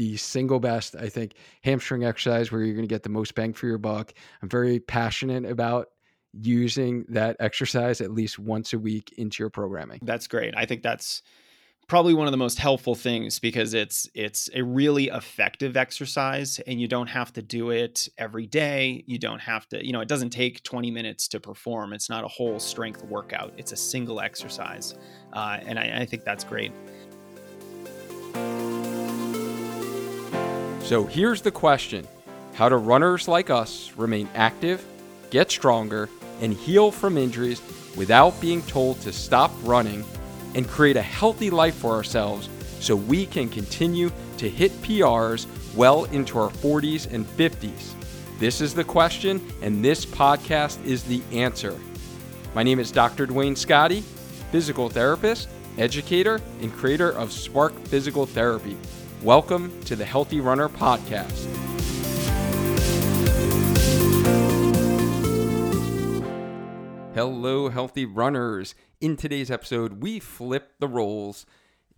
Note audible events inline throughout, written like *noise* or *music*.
the single best, I think, hamstring exercise where you're going to get the most bang for your buck. I'm very passionate about using that exercise at least once a week into your programming. That's great. I think that's probably one of the most helpful things because it's it's a really effective exercise and you don't have to do it every day you don't have to you know it doesn't take 20 minutes to perform it's not a whole strength workout it's a single exercise uh, and I, I think that's great so here's the question how do runners like us remain active get stronger and heal from injuries without being told to stop running and create a healthy life for ourselves so we can continue to hit PRs well into our 40s and 50s? This is the question, and this podcast is the answer. My name is Dr. Duane Scotti, physical therapist, educator, and creator of Spark Physical Therapy. Welcome to the Healthy Runner Podcast. Hello, healthy runners. In today's episode, we flip the roles.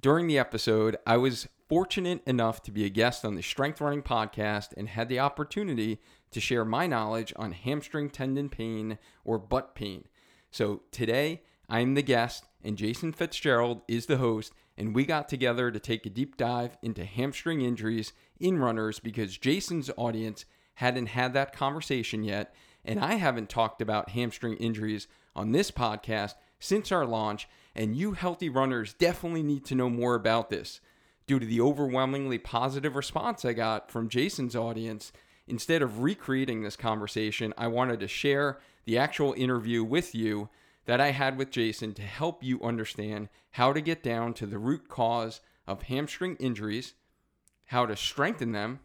During the episode, I was fortunate enough to be a guest on the Strength Running podcast and had the opportunity to share my knowledge on hamstring tendon pain or butt pain. So today, I'm the guest and Jason Fitzgerald is the host, and we got together to take a deep dive into hamstring injuries in runners because Jason's audience hadn't had that conversation yet, and I haven't talked about hamstring injuries on this podcast since our launch, and you healthy runners definitely need to know more about this. Due to the overwhelmingly positive response I got from Jason's audience, instead of recreating this conversation, I wanted to share the actual interview with you that I had with Jason to help you understand how to get down to the root cause of hamstring injuries, how to strengthen them,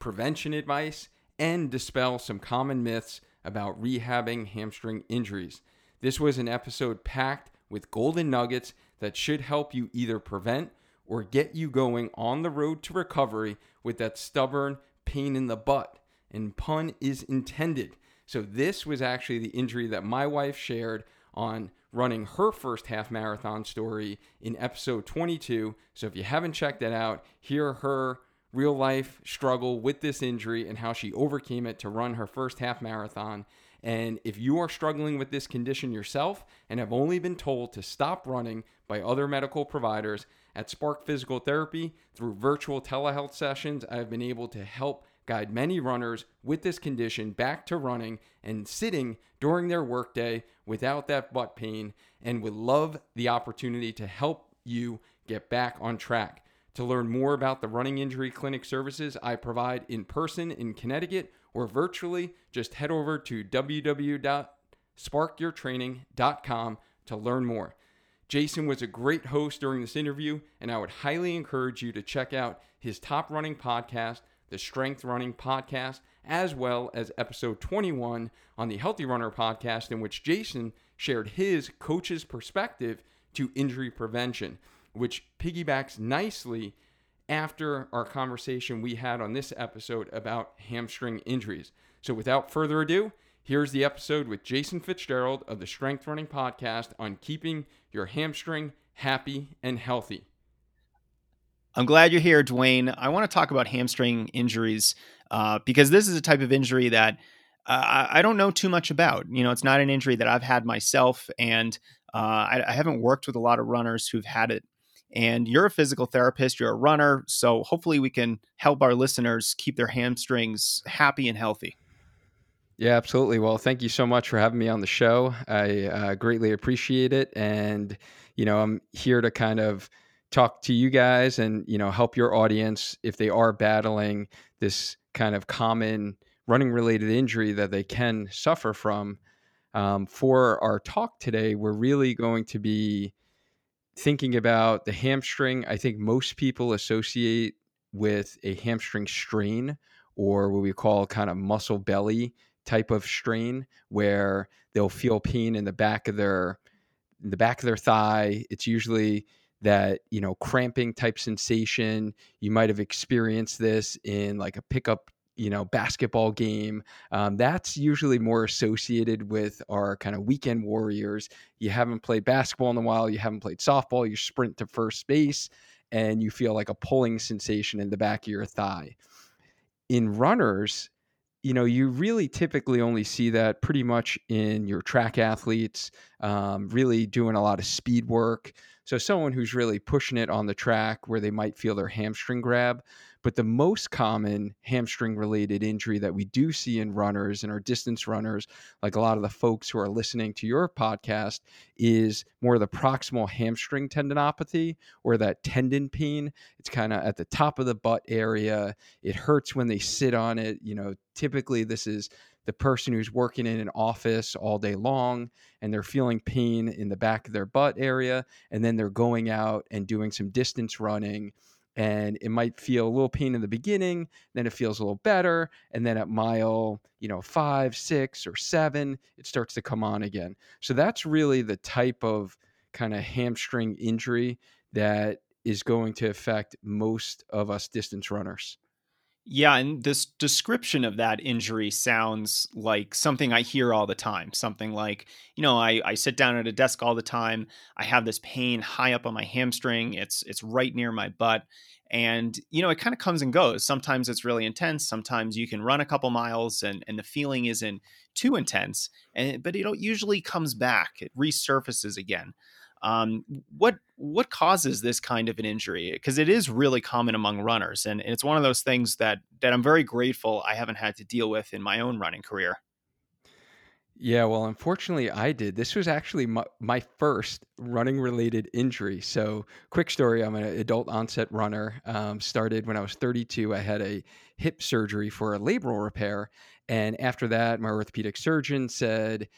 prevention advice, and dispel some common myths about rehabbing hamstring injuries. This was an episode packed with golden nuggets that should help you either prevent or get you going on the road to recovery with that stubborn pain in the butt. And pun is intended. So, this was actually the injury that my wife shared on running her first half marathon story in episode 22. So, if you haven't checked that out, hear her real life struggle with this injury and how she overcame it to run her first half marathon. And if you are struggling with this condition yourself and have only been told to stop running by other medical providers, at Spark Physical Therapy, through virtual telehealth sessions, I have been able to help guide many runners with this condition back to running and sitting during their workday without that butt pain and would love the opportunity to help you get back on track. To learn more about the running injury clinic services I provide in person in Connecticut or virtually, just head over to www.sparkyourtraining.com to learn more. Jason was a great host during this interview, and I would highly encourage you to check out his top running podcast, the Strength Running Podcast, as well as episode 21 on the Healthy Runner podcast, in which Jason shared his coach's perspective to injury prevention, which piggybacks nicely after our conversation we had on this episode about hamstring injuries. So, without further ado, here's the episode with Jason Fitzgerald of the Strength Running Podcast on keeping your hamstring happy and healthy. I'm glad you're here, Duane. I want to talk about hamstring injuries uh, because this is a type of injury that uh, I don't know too much about. You know, it's not an injury that I've had myself, and uh, I, I haven't worked with a lot of runners who've had it and you're a physical therapist, you're a runner. So hopefully we can help our listeners keep their hamstrings happy and healthy. Yeah, absolutely. Well, thank you so much for having me on the show. I uh, greatly appreciate it. And, you know, I'm here to kind of talk to you guys and, you know, help your audience if they are battling this kind of common running related injury that they can suffer from. Um, for our talk today, we're really going to be thinking about the hamstring, I think most people associate with a hamstring strain or what we call kind of muscle belly type of strain where they'll feel pain in the back of their in the back of their thigh. It's usually that, you know, cramping type sensation. You might have experienced this in like a pickup you know basketball game um, that's usually more associated with our kind of weekend warriors you haven't played basketball in a while you haven't played softball you sprint to first base and you feel like a pulling sensation in the back of your thigh. In runners, you know, you really typically only see that pretty much in your track athletes, um, really doing a lot of speed work. So, someone who's really pushing it on the track where they might feel their hamstring grab. But the most common hamstring related injury that we do see in runners and our distance runners, like a lot of the folks who are listening to your podcast, is more the proximal hamstring tendinopathy or that tendon pain. It's kind of at the top of the butt area. It hurts when they sit on it. You know, typically this is the person who's working in an office all day long and they're feeling pain in the back of their butt area and then they're going out and doing some distance running and it might feel a little pain in the beginning then it feels a little better and then at mile you know five six or seven it starts to come on again. So that's really the type of kind of hamstring injury that is going to affect most of us distance runners yeah, and this description of that injury sounds like something I hear all the time. Something like, you know, I, I sit down at a desk all the time. I have this pain high up on my hamstring. It's it's right near my butt. And, you know, it kind of comes and goes. Sometimes it's really intense. Sometimes you can run a couple miles and, and the feeling isn't too intense. And but it usually comes back. It resurfaces again. Um, what what causes this kind of an injury? Because it is really common among runners, and, it's one of those things that that I'm very grateful I haven't had to deal with in my own running career. Yeah, well, unfortunately, I did. This was actually my, my first running related injury. So, quick story I'm an adult onset runner. Um, started when I was 32. I had a hip surgery for a labral repair. And after that, my orthopedic surgeon said,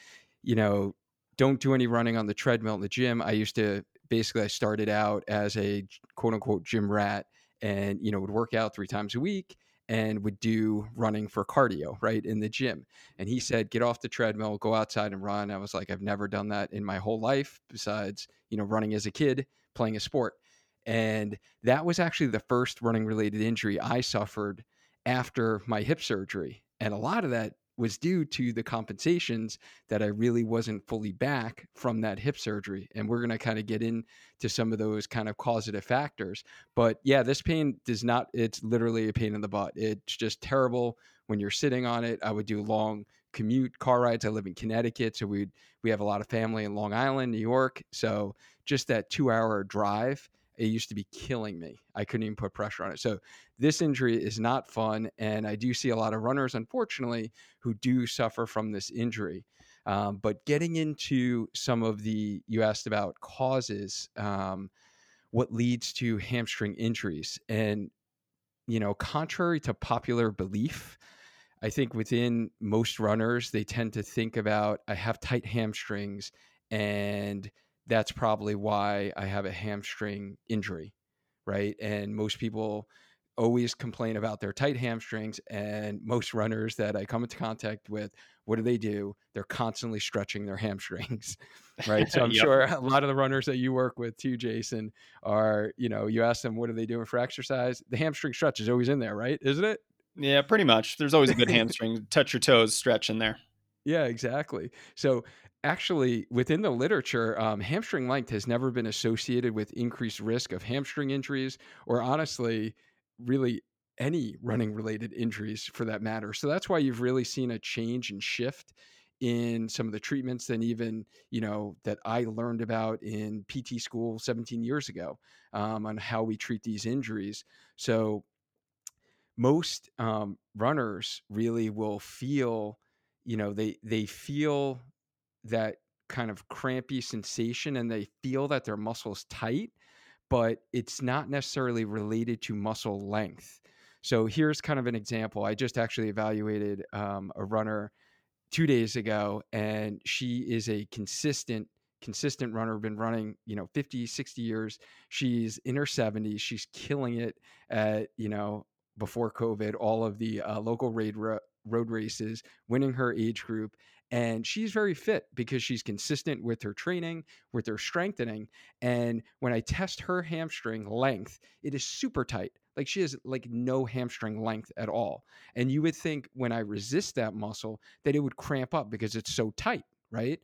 you know, don't do any running on the treadmill in the gym. I used to basically, I started out as a quote unquote gym rat and, you know, would work out three times a week and would do running for cardio, right, in the gym. And he said, get off the treadmill, go outside and run. I was like, I've never done that in my whole life besides, you know, running as a kid, playing a sport. And that was actually the first running related injury I suffered after my hip surgery. And a lot of that was due to the compensations that I really wasn't fully back from that hip surgery. And we're going to kind of get into some of those kind of causative factors. But yeah, this pain does not, it's literally a pain in the butt. It's just terrible when you're sitting on it. I would do long commute car rides. I live in Connecticut. So we we have a lot of family in Long Island, New York. So just that two hour drive it used to be killing me. I couldn't even put pressure on it. So this injury is not fun, and I do see a lot of runners, unfortunately, who do suffer from this injury. Um, but getting into some of the you asked about causes, um, what leads to hamstring injuries, and you know, contrary to popular belief, I think within most runners they tend to think about I have tight hamstrings and that's probably why I have a hamstring injury, right? And most people always complain about their tight hamstrings and most runners that I come into contact with, what do they do? They're constantly stretching their hamstrings, *laughs* right? So I'm *laughs* yep. sure a lot of the runners that you work with too, Jason, are, you know, you ask them, what are they doing for exercise? The hamstring stretch is always in there, right? Isn't it? Yeah, pretty much. There's always a good *laughs* hamstring, touch your toes, stretch in there. Yeah, exactly. So actually within the literature um, hamstring length has never been associated with increased risk of hamstring injuries or honestly really any running related injuries for that matter. So that's why you've really seen a change and shift in some of the treatments than even you know that i learned about in pt school 17 years ago um, on how we treat these injuries. So most um, runners really will feel you know they they feel that kind of crampy sensation and they feel that their muscles tight, but it's not necessarily related to muscle length. So here's kind of an example. I just actually evaluated um, a runner two days ago, and she is a consistent consistent runner been running you know 50 60 years she's in her 70s she's killing it at you know before covid all of the uh, local raid road races winning her age group and she's very fit because she's consistent with her training with her strengthening and when i test her hamstring length it is super tight like she has like no hamstring length at all and you would think when i resist that muscle that it would cramp up because it's so tight right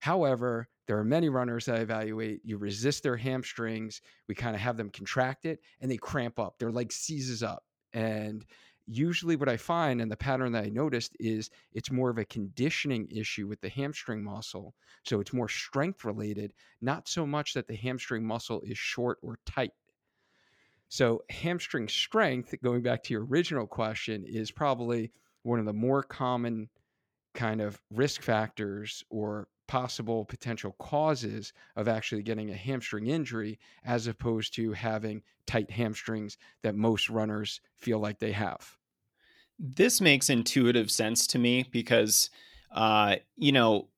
however there are many runners that I evaluate. You resist their hamstrings. We kind of have them contract it and they cramp up. Their leg seizes up. And usually, what I find and the pattern that I noticed is it's more of a conditioning issue with the hamstring muscle. So it's more strength related, not so much that the hamstring muscle is short or tight. So, hamstring strength, going back to your original question, is probably one of the more common kind of risk factors or possible potential causes of actually getting a hamstring injury as opposed to having tight hamstrings that most runners feel like they have. This makes intuitive sense to me because, uh, you know,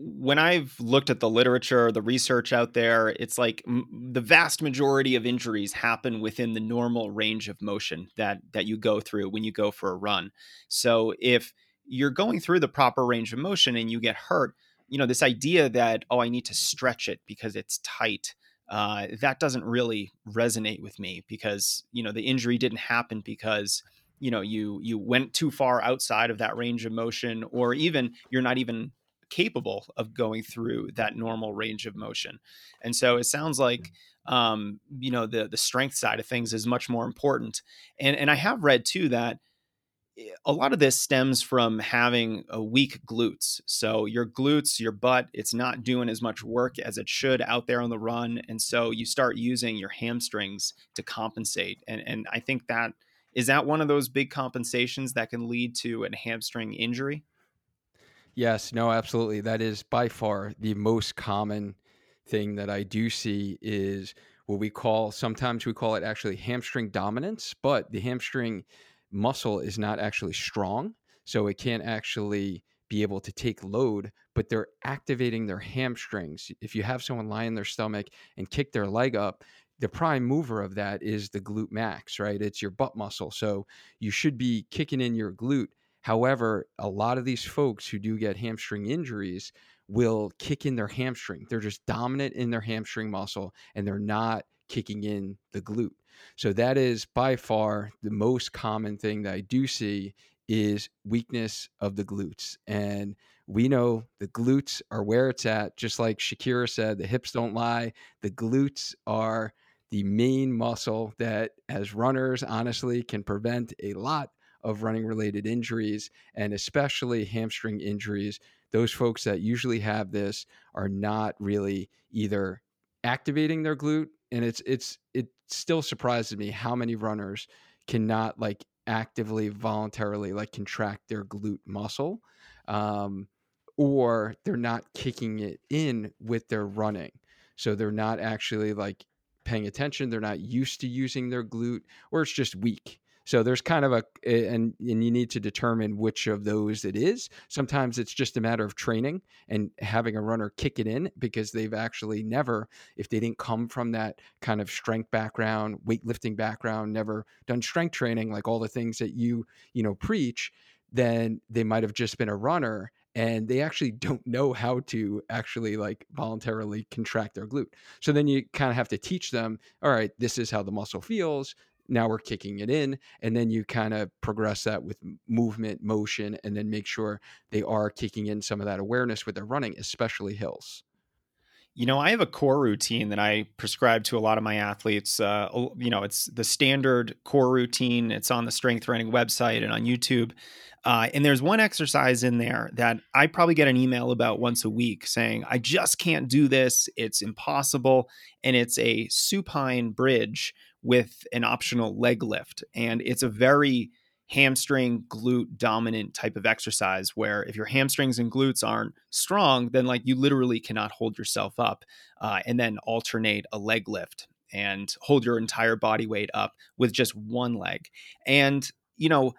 when I've looked at the literature, the research out there, it's like m- the vast majority of injuries happen within the normal range of motion that that you go through when you go for a run. So if you're going through the proper range of motion and you get hurt, you know this idea that oh I need to stretch it because it's tight. Uh, that doesn't really resonate with me because you know the injury didn't happen because you know you you went too far outside of that range of motion or even you're not even capable of going through that normal range of motion. And so it sounds like um, you know the the strength side of things is much more important. And and I have read too that Eh, a lot of this stems from having a weak glutes. So your glutes, your butt, it's not doing as much work as it should out there on the run, and so you start using your hamstrings to compensate. And and I think that is that one of those big compensations that can lead to a hamstring injury. Yes, no, absolutely. That is by far the most common thing that I do see is what we call sometimes we call it actually hamstring dominance, but the hamstring muscle is not actually strong. So it can't actually be able to take load, but they're activating their hamstrings. If you have someone lie in their stomach and kick their leg up, the prime mover of that is the glute max, right? It's your butt muscle. So you should be kicking in your glute However, a lot of these folks who do get hamstring injuries will kick in their hamstring. They're just dominant in their hamstring muscle and they're not kicking in the glute. So that is by far the most common thing that I do see is weakness of the glutes. And we know the glutes are where it's at. Just like Shakira said, the hips don't lie. The glutes are the main muscle that, as runners, honestly, can prevent a lot of running related injuries and especially hamstring injuries. Those folks that usually have this are not really either activating their glute and it's it's it still surprises me how many runners cannot like actively voluntarily like contract their glute muscle um, or they're not kicking it in with their running. So they're not actually like paying attention they're not used to using their glute or it's just weak so there's kind of a eh, and and you need to determine which of those it is. Sometimes it's just a matter of training and having a runner kick it in because they've actually never if they didn't come from that kind of strength background, weightlifting background, never done strength training like all the things that you, you know, preach, then they might have just been a runner and they actually *laughs* don't know how to actually like voluntarily contract their glute. So then you kind of have to teach them, all right, this is how the muscle feels now we're kicking it in and then you kind of progress that with movement motion and then make sure they are kicking in some of that awareness with their running especially hills you know i have a core routine that i prescribe to a lot of my athletes uh, you know it's the standard core routine it's on the strength running website and on youtube uh, and there's one exercise in there that I probably get an email about once a week saying, I just can't do this. It's impossible. And it's a supine bridge with an optional leg lift. And it's a very hamstring glute dominant type of exercise where if your hamstrings and glutes aren't strong, then like you literally cannot hold yourself up uh, and then alternate a leg lift and hold your entire body weight up with just one leg. And, you know,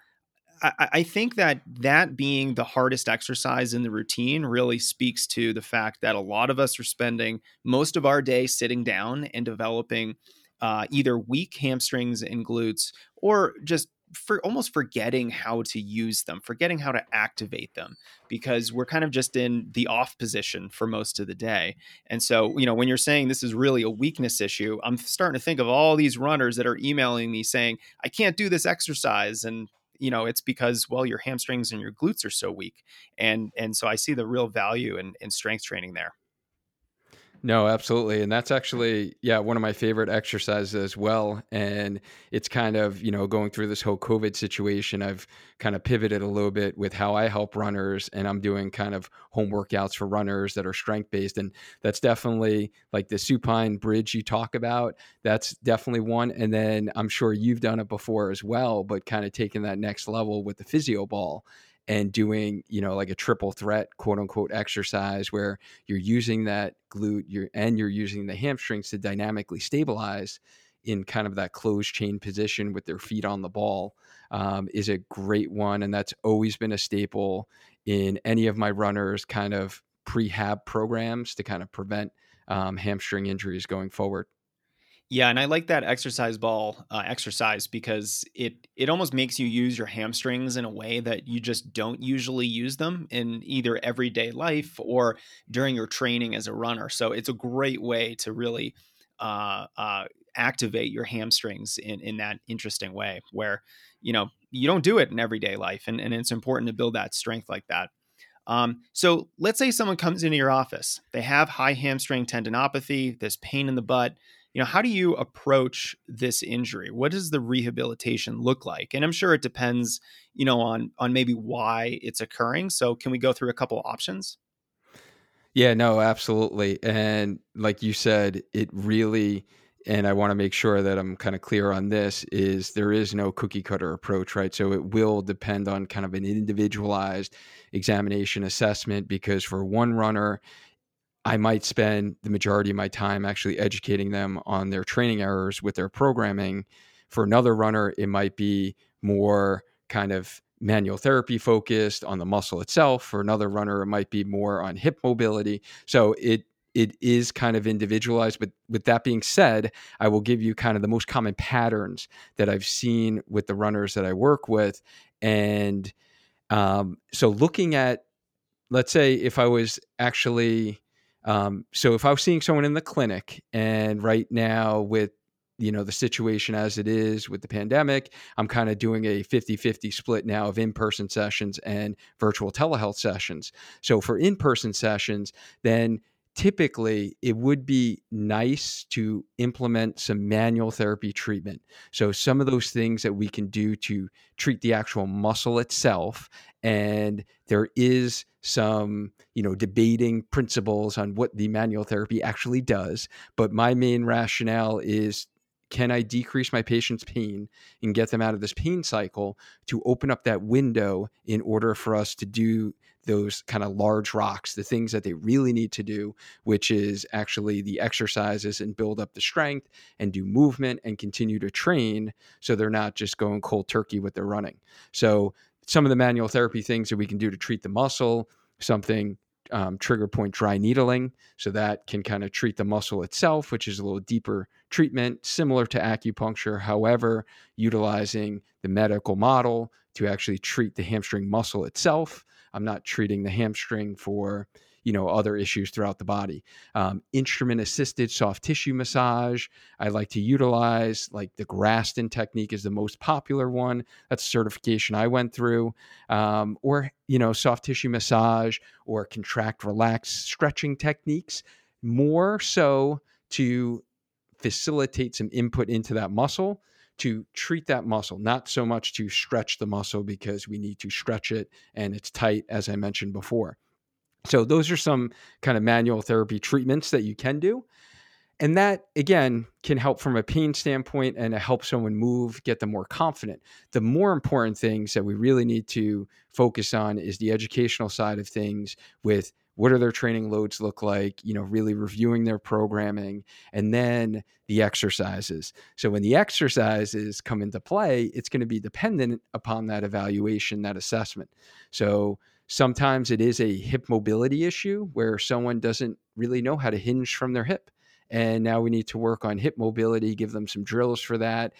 I, I think that that being the hardest exercise in the routine really speaks to the fact that a lot of us are spending most of our day sitting down and developing uh, either weak hamstrings and glutes or just for almost forgetting how to use them, forgetting how to activate them because we're kind of just in the off position for most of the day. And so, you know, when you're saying this is really a weakness issue, I'm starting to think of all these runners that are emailing me saying, I can't do this exercise. And you know it's because well your hamstrings and your glutes are so weak and and so i see the real value in, in strength training there No, absolutely. And that's actually, yeah, one of my favorite exercises as well. And it's kind of, you know, going through this whole COVID situation, I've kind of pivoted a little bit with how I help runners. And I'm doing kind of home workouts for runners that are strength based. And that's definitely like the supine bridge you talk about. That's definitely one. And then I'm sure you've done it before as well, but kind of taking that next level with the physio ball and doing you know like a triple threat quote unquote exercise where you're using that glute you're, and you're using the hamstrings to dynamically stabilize in kind of that closed chain position with their feet on the ball um, is a great one and that's always been a staple in any of my runners kind of prehab programs to kind of prevent um, hamstring injuries going forward yeah, and I like that exercise ball uh, exercise because it it almost makes you use your hamstrings in a way that you just don't usually use them in either everyday life or during your training as a runner. So it's a great way to really uh, uh, activate your hamstrings in in that interesting way where you know you don't do it in everyday life, and and it's important to build that strength like that. Um, so let's say someone comes into your office, they have high hamstring tendinopathy, this pain in the butt know how do you approach this injury? What does the rehabilitation look like? And i'm sure it depends you know on on maybe why it's occurring. So can we go through a couple options? Yeah no absolutely. And like you said it really and i want to make sure that i'm kind of clear on this is there is no cookie cutter approach right? So it will depend on kind of an individualized examination assessment because for one runner I might spend the majority of my time actually educating them on their training errors with their programming. For another runner, it might be more kind of manual therapy focused on the muscle itself. For another runner, it might be more on hip mobility. So it it is kind of individualized. But with that being said, I will give you kind of the most common patterns that I've seen with the runners that I work with. And um, so looking at, let's say, if I was actually um, so if I was seeing someone in the clinic and right now with you know the situation as it is with the pandemic i'm kind of doing a 50-50 split now of in-person sessions and virtual telehealth sessions. So for in-person sessions then typically it would be nice to implement some manual therapy treatment. So, some of those things that we can do to treat the actual muscle itself. And there is some, you know, debating principles on what the manual therapy actually does. But my main rationale is can I decrease my patient's pain and get them out of this pain cycle to open up that window in order for us to do those kind of large rocks, the things that they really need to do, which is actually the exercises and build up the strength and do movement and continue to train so they're not just going cold turkey with their running. So, some of the manual therapy things that we can do to treat the muscle, something um, trigger point dry needling. So that can kind of treat the muscle itself, which is a little deeper treatment, similar to acupuncture. However, utilizing the medical model to actually treat the hamstring muscle itself I'm not treating the hamstring for you know other issues throughout the body. Um, instrument assisted soft tissue massage i like to utilize like the graston technique is the most popular one. That's certification i went through. Um, or you know soft tissue massage or contract relax stretching techniques more so to facilitate some input into that muscle to treat that muscle, not so much to stretch the muscle because we need to stretch it and it's tight, as I mentioned before. So, those are some kind of manual therapy treatments that you can do. And that, again, can help from a pain standpoint and help someone move, get them more confident. The more important things that we really need to focus on is the educational side of things with what are their training loads look like you know really reviewing their programming and then the exercises so when the exercises come into play it's going to be dependent upon that evaluation that assessment so sometimes it is a hip mobility issue where someone doesn't really know how to hinge from their hip and now we need to work on hip mobility give them some drills for that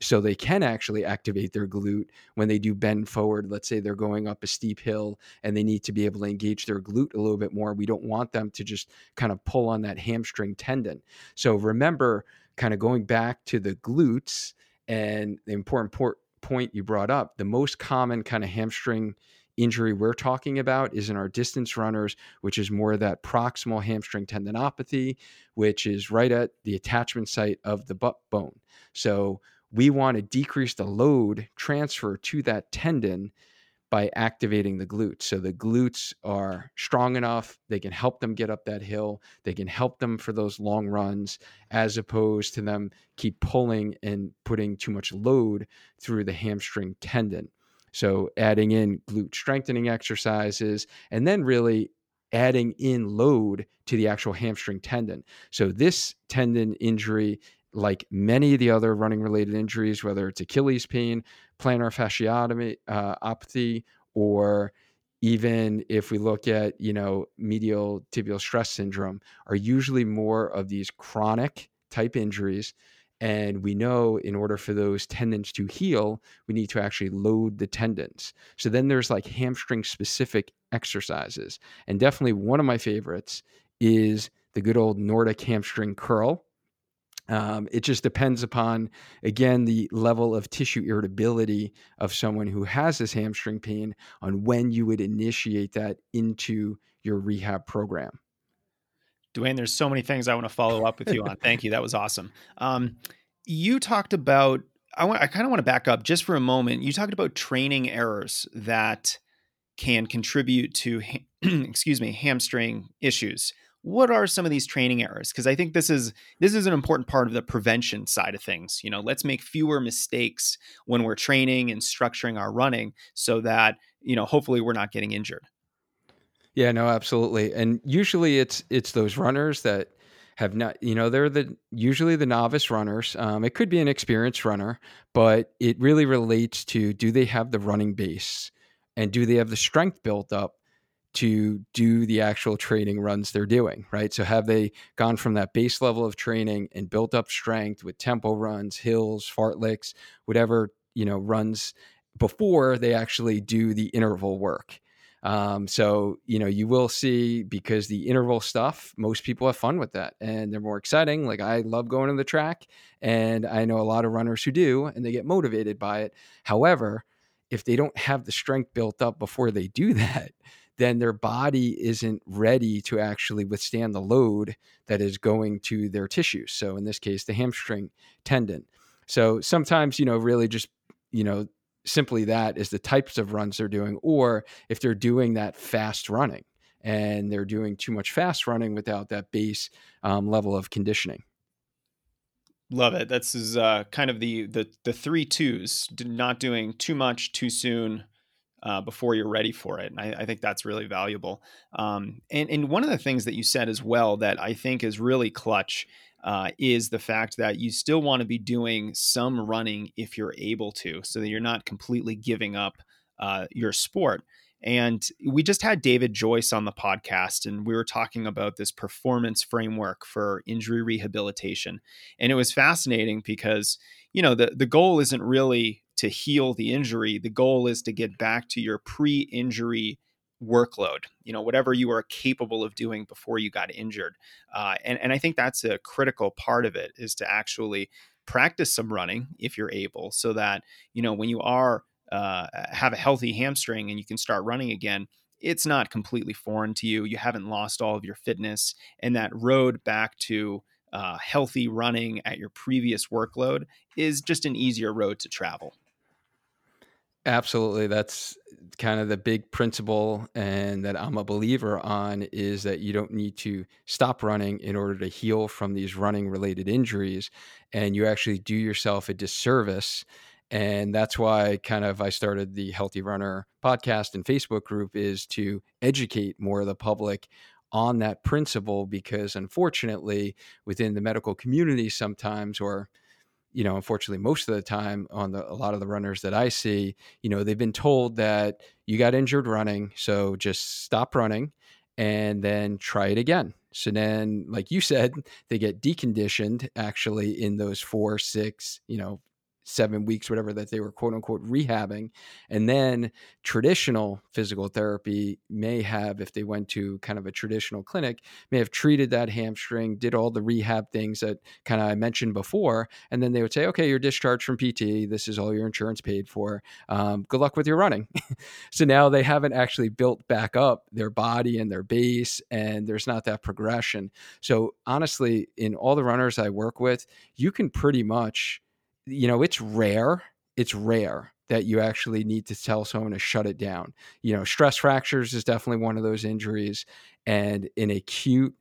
so they can actually activate their glute when they do bend forward. Let's say they're going up a steep hill and they need to be able to engage their glute a little bit more. We don't want them to just kind of pull on that hamstring tendon. So remember, kind of going back to the glutes and the important point you brought up, the most common kind of hamstring injury we're talking about is in our distance runners, which is more that proximal hamstring tendinopathy, which is right at the attachment site of the butt bone. So we want to decrease the load transfer to that tendon by activating the glutes. So the glutes are strong enough, they can help them get up that hill, they can help them for those long runs, as opposed to them keep pulling and putting too much load through the hamstring tendon. So adding in glute strengthening exercises and then really adding in load to the actual hamstring tendon. So this tendon injury like many of the other running related injuries, whether it's Achilles pain, plantar fasciopathy, uh, or even if we look at you know medial tibial stress syndrome, are usually more of these chronic type injuries. And we know in order for those tendons to heal, we need to actually load the tendons. So then there's like hamstring specific exercises. And definitely one of my favorites is the good old Nordic hamstring curl um, it just depends upon, again, the level of tissue irritability of someone who has this hamstring pain on when you would initiate that into your rehab program. Duane, there's so many things I want to follow up with you on. Thank you. That was awesome. Um, you talked about, I, want, I kind of want to back up just for a moment. You talked about training errors that can contribute to, *clears throat* excuse me, hamstring issues what are some of these training errors because i think this is this is an important part of the prevention side of things you know let's make fewer mistakes when we're training and structuring our running so that you know hopefully we're not getting injured yeah no absolutely and usually it's it's those runners that have not you know they're the usually the novice runners um, it could be an experienced runner but it really relates to do they have the running base and do they have the strength built up to do the actual training runs they're doing, right? So have they gone from that base level of training and built up strength with tempo runs, hills, fartleks, whatever, you know, runs before they actually do the interval work. Um, so, you know, you will see because the interval stuff, most people have fun with that and they're more exciting. Like I love going to the track and I know a lot of runners who do and they get motivated by it. However, if they don't have the strength built up before they do *laughs* that, then their body isn't ready to actually withstand the load that is going to their tissues. So in this case, the hamstring tendon. So sometimes, you know, really just, you know, simply that is the types of runs they're doing, or if they're doing that fast running and they're doing too much fast running without that base um, level of conditioning. Love it. This is uh, kind of the the the three twos: not doing too much too soon, uh, before you're ready for it. And I, I think that's really valuable. Um, and, and one of the things that you said as well that I think is really clutch uh, is the fact that you still want to be doing some running if you're able to, so that you're not completely giving up uh, your sport. And we just had David Joyce on the podcast, and we were talking about this performance framework for injury rehabilitation. And it was fascinating because, you know, the, the goal isn't really to heal the injury. The goal is to get back to your pre injury workload, you know, whatever you are capable of doing before you got injured. Uh, and, and I think that's a critical part of it is to actually practice some running if you're able so that, you know, when you are uh, have a healthy hamstring and you can start running again, it's not completely foreign to you. You haven't lost all of your fitness, and that road back to uh, healthy running at your previous workload is just an easier road to travel. Absolutely. That's kind of the big principle and that I'm a believer on is that you don't need to stop running in order to heal from these running related injuries and you actually do yourself a disservice and that's why kind of I started the Healthy Runner podcast and Facebook group is to educate more of the public on that principle because unfortunately within the medical community sometimes or you know, unfortunately, most of the time on the, a lot of the runners that I see, you know, they've been told that you got injured running, so just stop running and then try it again. So then, like you said, *laughs* they get deconditioned actually in those four, six, you know, seven weeks, whatever that they were quote unquote rehabbing. And then traditional physical therapy may have, if they went to kind of a traditional clinic, may have treated that hamstring, did all the rehab things that kind of I mentioned before. And then they would say, okay, you're discharged from PT. This is all your insurance paid for. Um, good luck with your running. *laughs* so now they haven't actually built back up their body and their base, and there's not that progression. So honestly, in all the runners I work with, you can pretty much you know, it's rare. It's rare that you actually need to tell someone to shut it down. You know, stress fractures is definitely one of those injuries, and in acute,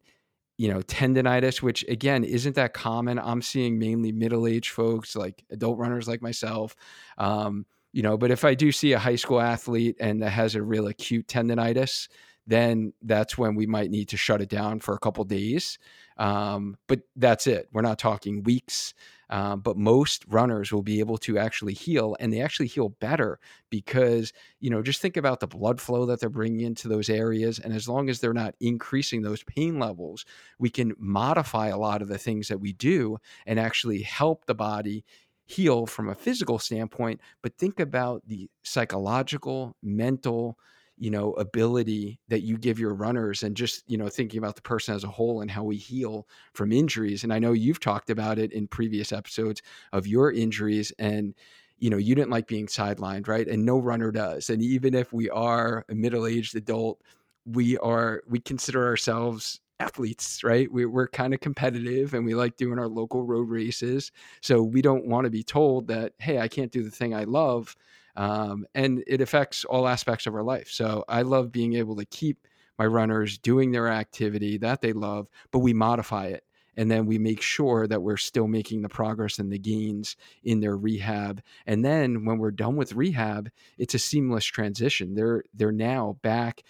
you know, tendonitis, which again isn't that common. I'm seeing mainly middle-aged folks, like adult runners like myself. Um, you know, but if I do see a high school athlete and that has a real acute tendonitis, then that's when we might need to shut it down for a couple days. Um, but that's it. We're not talking weeks. Um, but most runners will be able to actually heal and they actually heal better because, you know, just think about the blood flow that they're bringing into those areas. And as long as they're not increasing those pain levels, we can modify a lot of the things that we do and actually help the body heal from a physical standpoint. But think about the psychological, mental, you know ability that you give your runners and just you know thinking about the person as a whole and how we heal from injuries and i know you've talked about it in previous episodes of your injuries and you know you didn't like being sidelined right and no runner does and even if we are a middle-aged adult we are we consider ourselves athletes, right? We, we're kind of competitive and we like doing our local road races. So we don't want to be told that, hey, I can't do the thing I love um, and it affects all aspects of our life. So I love being able to keep my runners doing their activity that they love, but we modify it. And then we make sure that we're still making the progress and the gains in their rehab. And then when we're done with rehab, it's a seamless transition. They're they're now back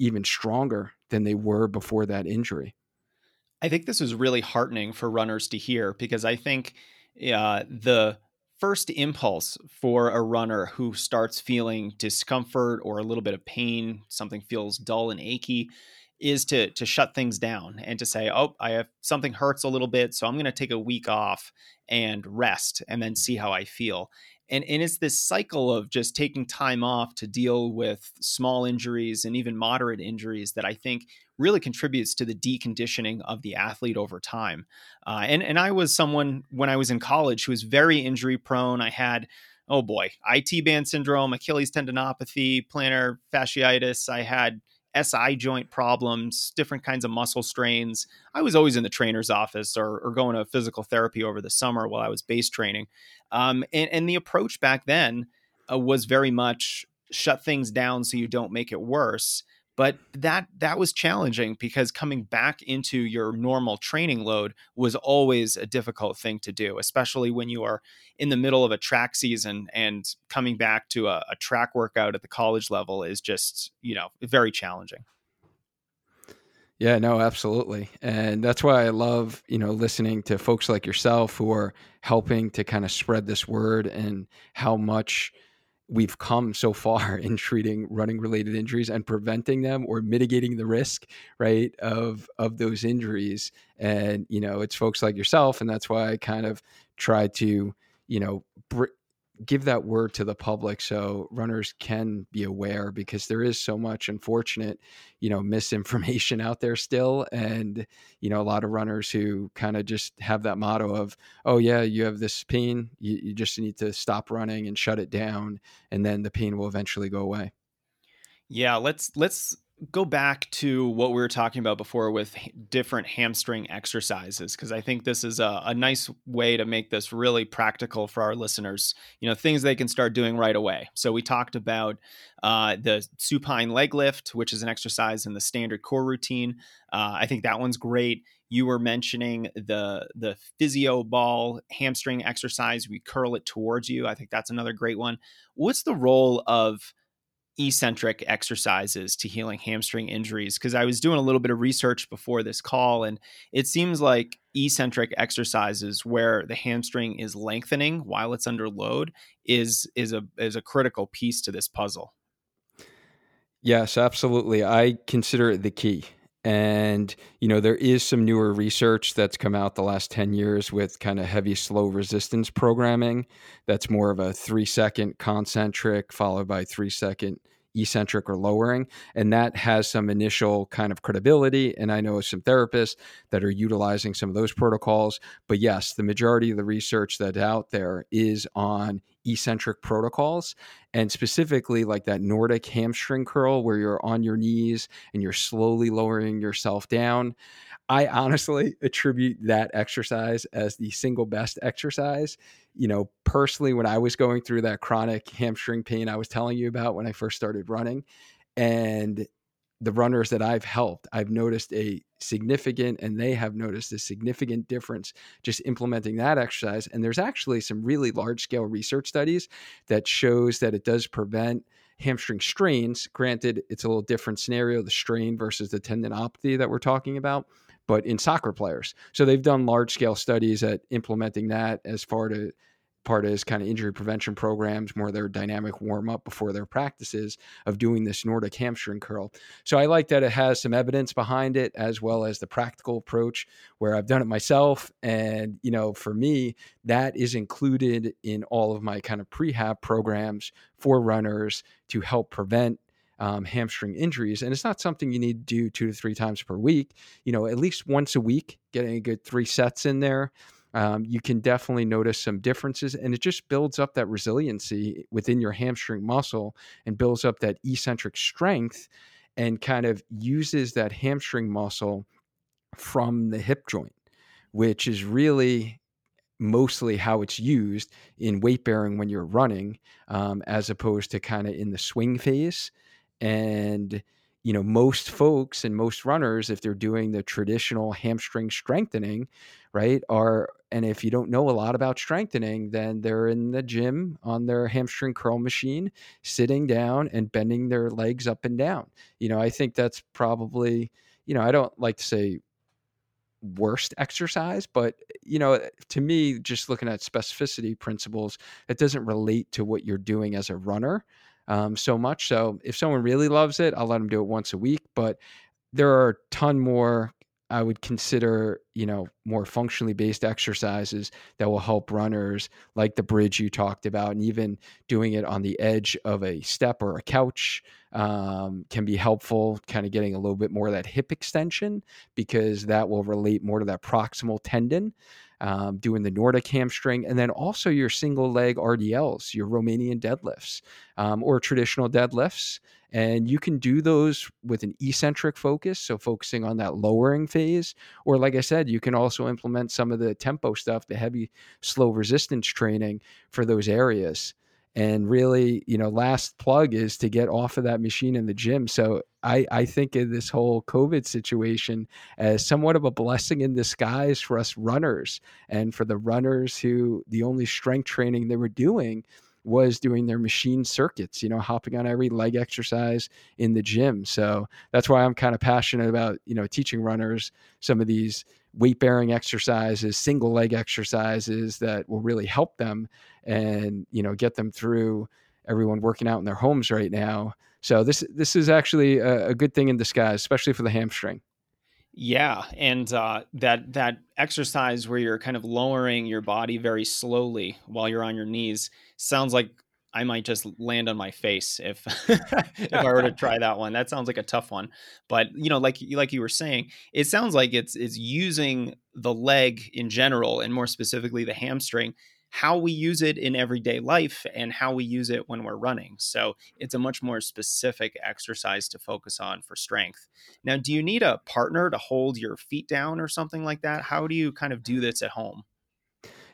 even stronger than they were before that injury. I think this is really heartening for runners to hear because I think uh, the first impulse for a runner who starts feeling discomfort or a little bit of pain, something feels dull and achy, is to to shut things down and to say, "Oh, I have something hurts a little bit, so I'm going to take a week off and rest and then see how I feel." And and it's this cycle of just taking time off to deal with small injuries and even moderate injuries that I think really contributes to the deconditioning of the athlete over time. Uh, and and I was someone when I was in college who was very injury prone. I had oh boy, IT band syndrome, Achilles tendinopathy, plantar fasciitis. I had SI joint problems, different kinds of muscle strains. I was always in the trainer's office or, or going to physical therapy over the summer while I was base training. Um, and, and the approach back then uh, was very much shut things down so you don't make it worse but that that was challenging because coming back into your normal training load was always a difficult thing to do especially when you are in the middle of a track season and coming back to a, a track workout at the college level is just you know very challenging yeah, no, absolutely. And that's why I love, you know, listening to folks like yourself who are helping to kind of spread this word and how much we've come so far *laughs* in treating running related injuries and preventing them or mitigating the risk right of of those injuries. And you know it's folks like yourself and that's why i kind of try to you know br- give that word to the public so runners can be aware because there is so much unfortunate you know misinformation *laughs* out there still and you know a lot of runners who kind of just have that motto of oh yeah you have this pain you, you just need to stop running and shut it down and then the pain will eventually go away. Yeah let's let's go back to what we were talking about before with different hamstring exercises because I think this is a, a, nice way to make this really practical for our listeners. You know, things they can start doing right away. So we talked about uh, the supine leg lift, which is an exercise in the standard core routine. Uh, I think that one's great. You were mentioning the the physio ball hamstring exercise. We curl it towards you. I think that's another great one. What's the role of eccentric exercises to healing hamstring injuries because I was doing a little bit of research before this call and it seems like eccentric exercises where the hamstring is lengthening while it's under load is is a is a critical piece to this puzzle. Yes, absolutely. I consider it the key. And, you know, there is some newer research that's come out the last 10 years with kind of heavy slow resistance programming. That's more of a three second concentric followed by three second eccentric or lowering. And that has some initial kind of credibility. And I know some therapists that are utilizing some of those protocols. But yes, the majority of the research that's out there is on eccentric protocols and specifically like that Nordic hamstring curl where you're on your knees and you're slowly lowering yourself down. I honestly *laughs* attribute that exercise as the single best exercise. You know, personally, when I was going through that chronic hamstring pain I was telling you about when I first started running, and the runners that I've helped, I've noticed a significant, and they have noticed a significant difference just implementing that exercise. And there's actually some really large scale research studies that shows that it does prevent hamstring strains. Granted, it's a little different scenario, the strain versus the tendinopathy that we're talking about but in soccer players. So they've done large scale studies at implementing that as far to part is kind of injury prevention programs, more their dynamic warm up before their practices of doing this Nordic hamstring curl. So I like that it has some evidence behind it as well as the practical approach where I've done it myself. And, you know, for me, that is included in all of my kind of prehab programs for runners to help prevent um, hamstring injuries. And it's not something you need to do two to three times per week. You know, at least once a week, getting a good three sets in there. Um, you can definitely notice some differences, and it just builds up that resiliency within your hamstring muscle and builds up that eccentric strength and kind of uses that hamstring muscle from the hip joint, which is really mostly how it's used in weight bearing when you're running, um, as opposed to kind of in the swing phase. And you know most folks and most runners if they're doing the traditional hamstring strengthening right are and if you don't know a lot about strengthening then they're in the gym on their hamstring curl machine sitting down and bending their legs up and down. You know i think that's probably you know i don't like to say worst exercise but you know to me just looking at specificity principles it doesn't relate to what you're doing as a runner um, so much. So if someone really loves it, I'll let them do it once a week. But there are a ton more I would consider, you know, more functionally based exercises that will help runners, like the bridge you talked about, and even doing it on the edge of a step or a couch um, can be helpful. Kind of getting a little bit more of that hip extension because that will relate more to that proximal tendon um, doing the Nordic hamstring, and then also your single leg RDLs, your Romanian deadlifts, um, or traditional deadlifts. And you can do those with an eccentric focus, so focusing on that lowering phase. Or, like I said, you can also implement some of the tempo stuff, the heavy, slow resistance training for those areas. And really, you know, last plug is to get off of that machine in the gym. So I, I think of this whole COVID situation as somewhat of a blessing in disguise for us runners and for the runners who the only strength training they were doing was doing their machine circuits, you know, hopping on every leg exercise in the gym. So that's why I'm kind of passionate about, you know, teaching runners some of these weight bearing exercises, single leg exercises that will really help them and, you know, get them through everyone working out in their homes right now. So this this is actually a, a good thing in disguise, especially for the hamstring. Yeah, and uh, that that exercise where you're kind of lowering your body very slowly while you're on your knees sounds like I might just land on my face if *laughs* if I were to *laughs* try that one. That sounds like a tough one. But you know, like like you were saying, it sounds like it's it's using the leg in general and more specifically the hamstring, how we use it in everyday life and how we use it when we're running. So it's a much more specific exercise to focus on for strength. Now, do you need a partner to hold your feet down or something like that? How do you kind of do this at home?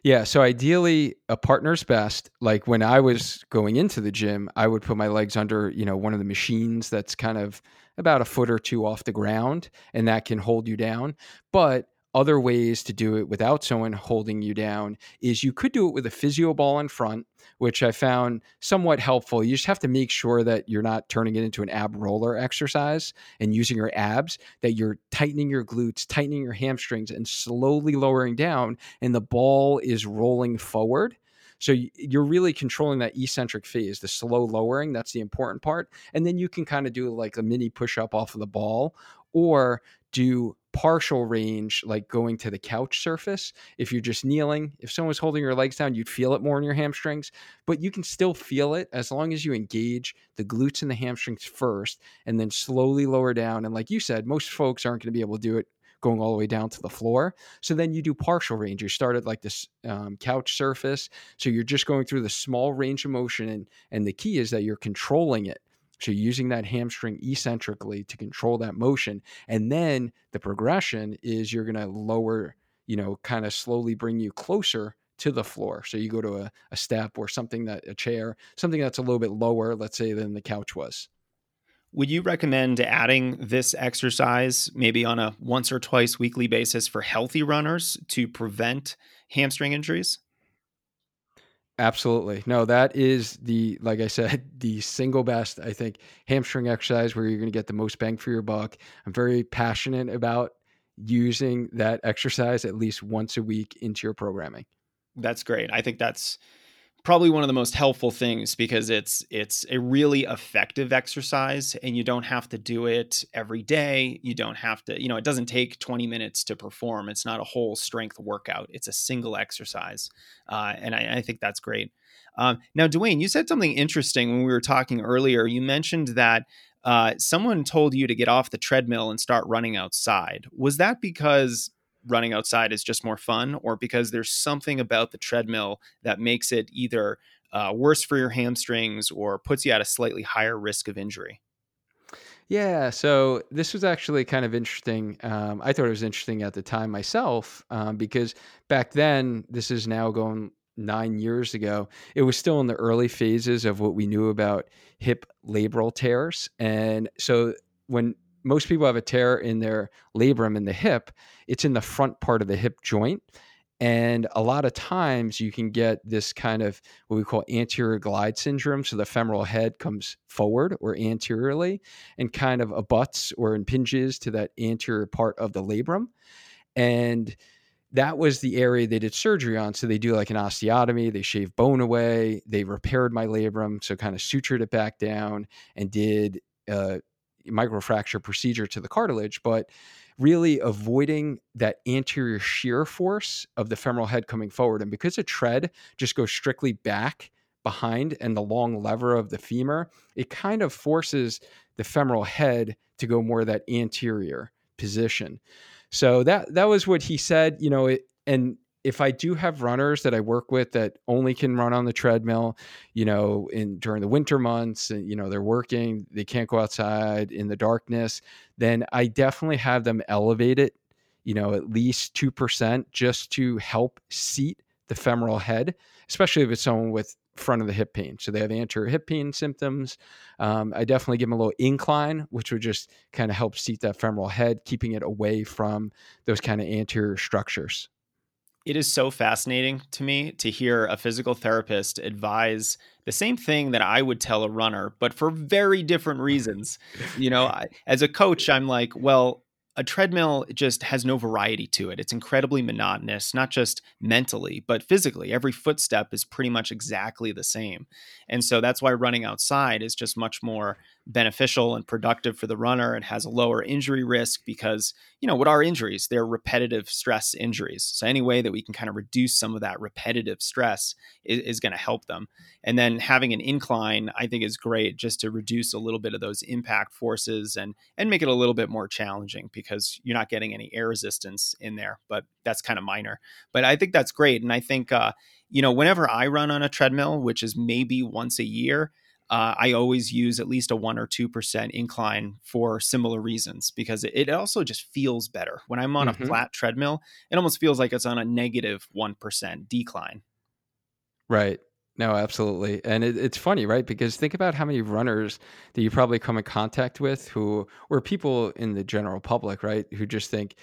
Yeah, so ideally a partner's best. Like when I was going into the gym, I would put my legs under, you know, one of the machines that's kind of about a foot or two off the ground and that can hold you down. But other ways to do it without someone holding you down is you could do it with a physio ball in front, which I found somewhat helpful. You just have to make sure that you're not turning it into an ab roller exercise and using your abs, that you're tightening your glutes, tightening your hamstrings, and slowly lowering down, and the ball is rolling forward. So you're really controlling that eccentric phase, the slow lowering. That's the important part. And then you can kind of do like a mini push up off of the ball or do partial range, like going to the couch surface. If you're just kneeling, if someone was holding your legs down, you'd feel it more in your hamstrings, but you can still feel it as long as you engage the glutes and the hamstrings first and then slowly lower down. And like you said, most folks aren't going to be able to do it going all the way down to the floor. So then you do partial range. You start at like this um, couch surface. So you're just going through the small range of motion. And, and the key is that you're controlling it. So using that hamstring eccentrically to control that motion. And then the progression is you're going to lower, you know, kind of slowly bring you closer to the floor. So you go to a, a step or something that a chair, something that's a little bit lower, let's say, than the couch was. Would you recommend adding this exercise maybe on a once or twice weekly basis for healthy runners to prevent hamstring injuries? Absolutely. No, that is the, like I said, *laughs* the single best, I think, hamstring exercise where you're going to get the most bang for your buck. I'm very passionate about using that exercise at least once a week into your programming. That's great. I think that's probably one of the most helpful things because it's it's a really effective exercise and you don't have to do it every day. You don't have to you know it doesn't take 20 minutes to perform. It's not a whole strength workout. It's a single exercise uh, and I, I, think that's great. Um, now Duane you said something interesting when we were talking earlier. You mentioned that uh, someone told you to get off the treadmill and start running outside. Was that because running outside is just more fun or because there's something about the treadmill that makes it either uh, worse for your hamstrings or puts you at a slightly higher risk of injury? Yeah, so this was actually kind of interesting. Um, I thought it was interesting at the time myself um, because back then, this is now going nine years ago, it was still in the early phases of what we knew about hip labral tears. And so when most people have a tear in their labrum in the hip, it's in the front part of the hip joint. And a lot of times you can get this kind of what we call anterior glide syndrome. So the femoral head comes forward or anteriorly and kind of abuts or impinges to that anterior part of the labrum. And that was the area they did surgery on. So they do like an osteotomy, they shave bone away, they repaired my labrum, so kind of sutured it back down and did uh, microfracture procedure to the cartilage, but really avoiding that anterior shear force of the femoral head coming forward. And because a tread just goes strictly back behind and the long lever of the femur, it kind of forces the femoral head to go more that anterior position. So that that was what he said, you know, it, and if I do have runners that I work with that only can run on the treadmill, you know, in during the winter months, and you know they're working, they can't go outside in the darkness, then I definitely have them elevate it, you know, at least two percent just to help seat the femoral head, especially if it's someone with front of the hip pain. So they have anterior hip pain symptoms. Um, I definitely give them a little incline, which would just kind of help seat that femoral head, keeping it away from those kind of anterior structures it is so fascinating to me to hear a physical therapist advise the same thing that I would tell a runner, but for very different reasons. you know, I, as a coach, I'm like, well, a treadmill just has no variety to it. It's incredibly monotonous, not just mentally, but physically. Every footstep is pretty much exactly the same. And so that's why running outside is just much more beneficial and productive for the runner and has a lower injury risk because, you know, what are injuries? They're repetitive stress injuries. So any way that we can kind of reduce some of that repetitive stress is, is going to help them. And then having an incline, I think is great just to reduce a little bit of those impact forces and and make it a little bit more challenging because you're not getting any air resistance in there, but that's kind of minor. But I think that's great. And I think uh, you know, whenever I run on a treadmill, which is maybe once a year, uh, I always use at least a one or two percent incline for similar reasons because it, also just feels better when I'm on mm-hmm. a flat treadmill. It almost feels like it's on a negative one percent decline. Right. No, absolutely. And it, it's funny, right? Because think about how many runners that you probably come in contact with who, or people in the general public, right? Who just think,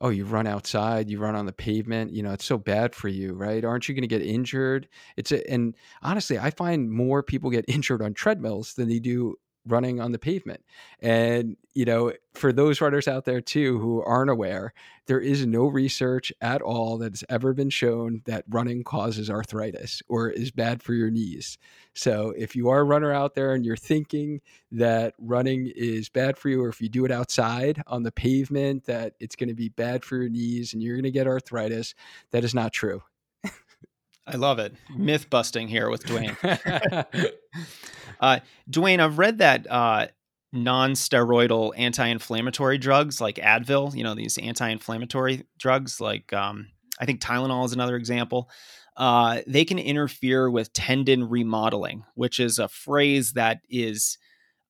oh, you run outside, you run on the pavement, you know, it's so bad for you, right? Aren't you going to get injured? It's a, and honestly, I find more people get *laughs* injured on treadmills than they do running on the pavement. And, you know, for those runners out there too who aren't aware, there is no research at all that has ever been shown that running causes arthritis or is bad for your knees. So if you are a runner out there and you're thinking that running is bad for you, or if you do it outside on the pavement, that it's going to be bad for your knees and you're going to get arthritis, that is not true. I love it. Myth busting here with Duane. *laughs* uh, Duane, I've read that uh, non-steroidal anti-inflammatory drugs like Advil, you know, these anti-inflammatory drugs like um, I think Tylenol is another example. Uh, they can interfere with tendon remodeling, which is a phrase that is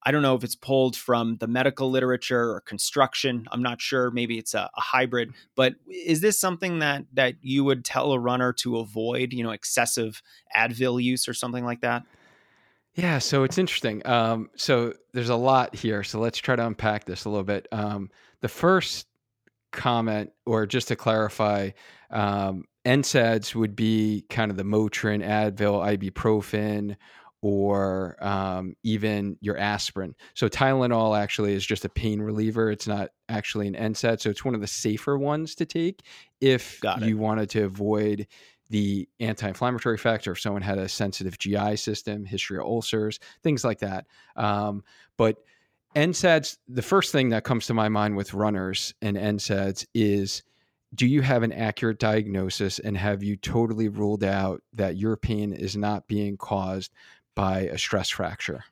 I don't know if it's pulled from the medical literature or construction. I'm not sure. Maybe it's a, a, hybrid. But is this something that that you would tell a runner to avoid? You know, excessive Advil use or something like that. Yeah. So it's interesting. Um, so there's a lot here. So let's try to unpack this a little bit. Um, the first comment, or just to clarify, um, NSAIDs would be kind of the Motrin, Advil, ibuprofen, or um, even your aspirin. So Tylenol actually is just a pain reliever. It's not actually an NSAID, so it's one of the safer ones to take if you wanted to avoid the anti-inflammatory factor. If someone had a sensitive GI system, history of ulcers, things like that. Um, but NSAIDs, the first thing that comes to my mind with runners and NSAIDs is do you have an accurate diagnosis and have you totally ruled out that your pain is not being caused by a stress fracture.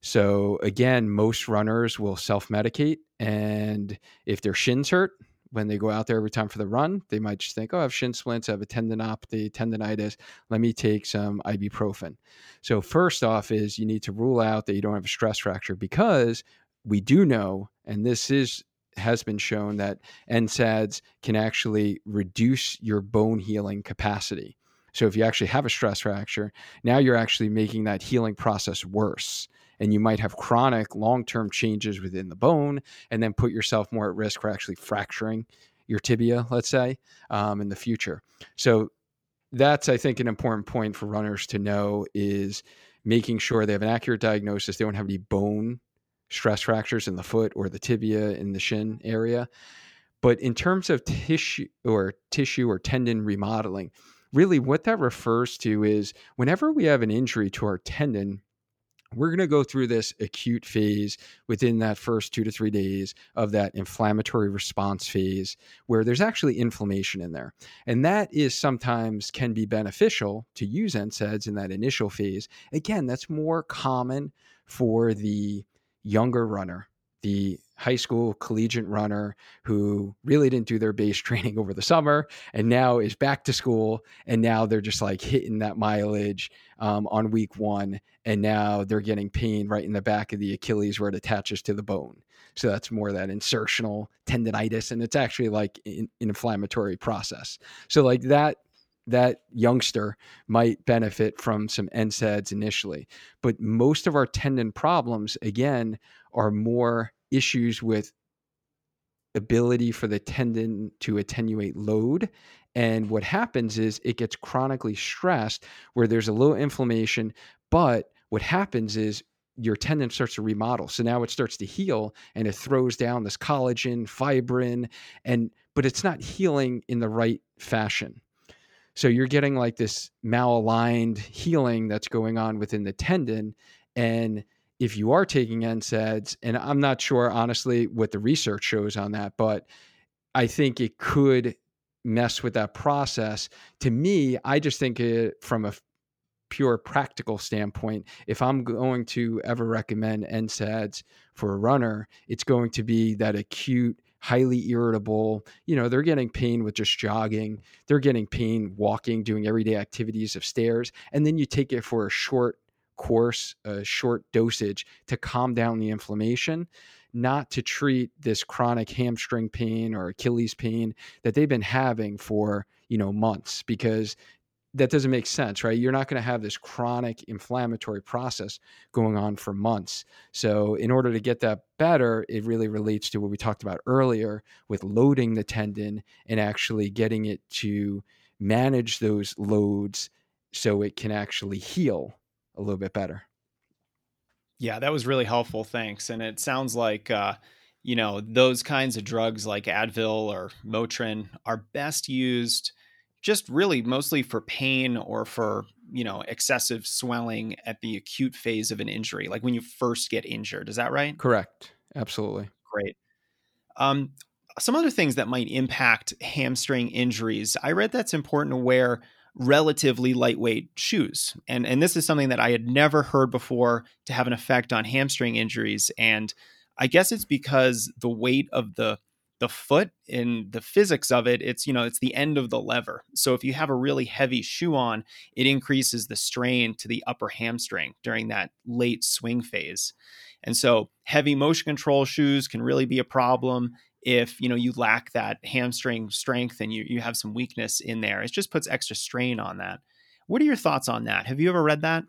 So again, most runners will self-medicate, and if their shins hurt when they go out there every time for the run, they might just think, "Oh, I have shin splints, I have a tendinopathy, tendonitis. Let me take some ibuprofen." So first off, is you need to rule out that you don't have a stress fracture because we do know, and this is has been shown that NSAIDs can actually reduce your bone healing capacity. So if you actually have a stress fracture, now you're actually making that healing process worse. And you might have chronic long term changes within the bone and then put yourself more at risk for actually fracturing your tibia, let's say, um, in the future. So that's, I think, an important point for runners to know is making sure they have an accurate diagnosis. They don't have any bone stress fractures in the foot or the tibia in the shin area. But in terms of tissue or tissue or tendon remodeling, really what that refers to is whenever we have an injury to our tendon, we're going to go through this acute phase within that first two to three days of that inflammatory response phase where there's actually inflammation in there. And that is sometimes can be beneficial to use NSAIDs in that initial phase. Again, that's more common for the younger runner, the high school collegiate runner who really didn't do their base *laughs* training over the summer and now is back to school and now they're just like hitting that mileage um, on week one and now they're getting pain right in the back of the achilles where it attaches to the bone so that's more that insertional tendonitis and it's actually like an inflammatory process so like that that youngster might benefit from some NSAIDs initially. But most of our tendon problems, again, are more issues with ability for the tendon to attenuate load. And what happens is it gets chronically stressed where there's a little inflammation, but what happens is your tendon starts to remodel. So now it starts to heal and it throws down this collagen, fibrin, and but it's not healing in the right fashion. So you're getting like this malaligned healing that's going on within the tendon. And if you are taking NSAIDs, and I'm not sure honestly what the research shows on that, but I think it could mess with that process. To me, I just think it from a pure practical standpoint, if I'm going to ever recommend NSAIDs for a runner, it's going to be that acute, highly irritable. You know, they're getting pain with just jogging, they're getting pain walking, doing everyday activities of stairs. And then you take it for a short course, a short dosage to calm down the inflammation, not to treat this chronic hamstring pain or Achilles pain that they've been having for, you know, months because that doesn't make sense, right? You're not going to have this chronic inflammatory process going on for months. So, in order to get that better, it really relates to what we talked about earlier with loading the tendon and actually getting it to manage those loads so it can actually heal a little bit better. Yeah, that was really helpful. Thanks. And it sounds like, uh, you know, those kinds of drugs like Advil or Motrin are best used just really mostly for pain or for, you know, excessive swelling at the acute phase of an injury, like when you first get injured. Is that right? Correct. Absolutely. Great. Um, some other things that might impact hamstring injuries. I read that's important to wear relatively lightweight shoes. And and this is something that I had never heard before to have an effect on hamstring injuries. And I guess it's because the weight of the the foot in the physics of it it's you know it's the end of the lever. So if you have a really heavy shoe on it increases the strain to the upper hamstring during that late swing phase. And so heavy motion control shoes can really be a problem if you know you lack that hamstring strength and you, you have some weakness in there it just puts extra strain on that what are your thoughts on that have you ever read that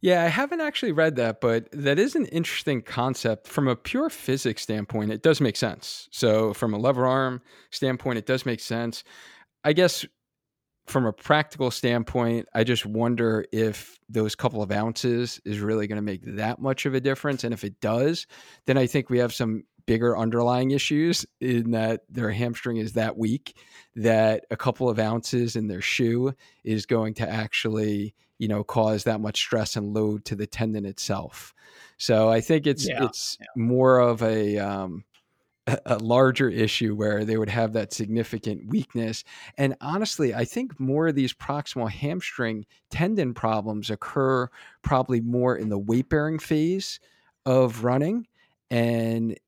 yeah, I haven't actually read that, but that is an interesting concept. From a pure physics standpoint, it does make sense. So, from a lever arm standpoint, it does make sense. I guess from a practical standpoint, I just wonder if those couple of ounces is really going to make that much of a difference. And if it does, then I think we have some bigger underlying issues in that their hamstring is that weak that a couple of ounces in their shoe is going to actually you know cause that much stress and load to the tendon itself so i think it's yeah, it's yeah. more of a um, a larger issue where they would have that significant weakness. And honestly, I think more of these proximal hamstring tendon problems occur probably more in the weight bearing phase of running. And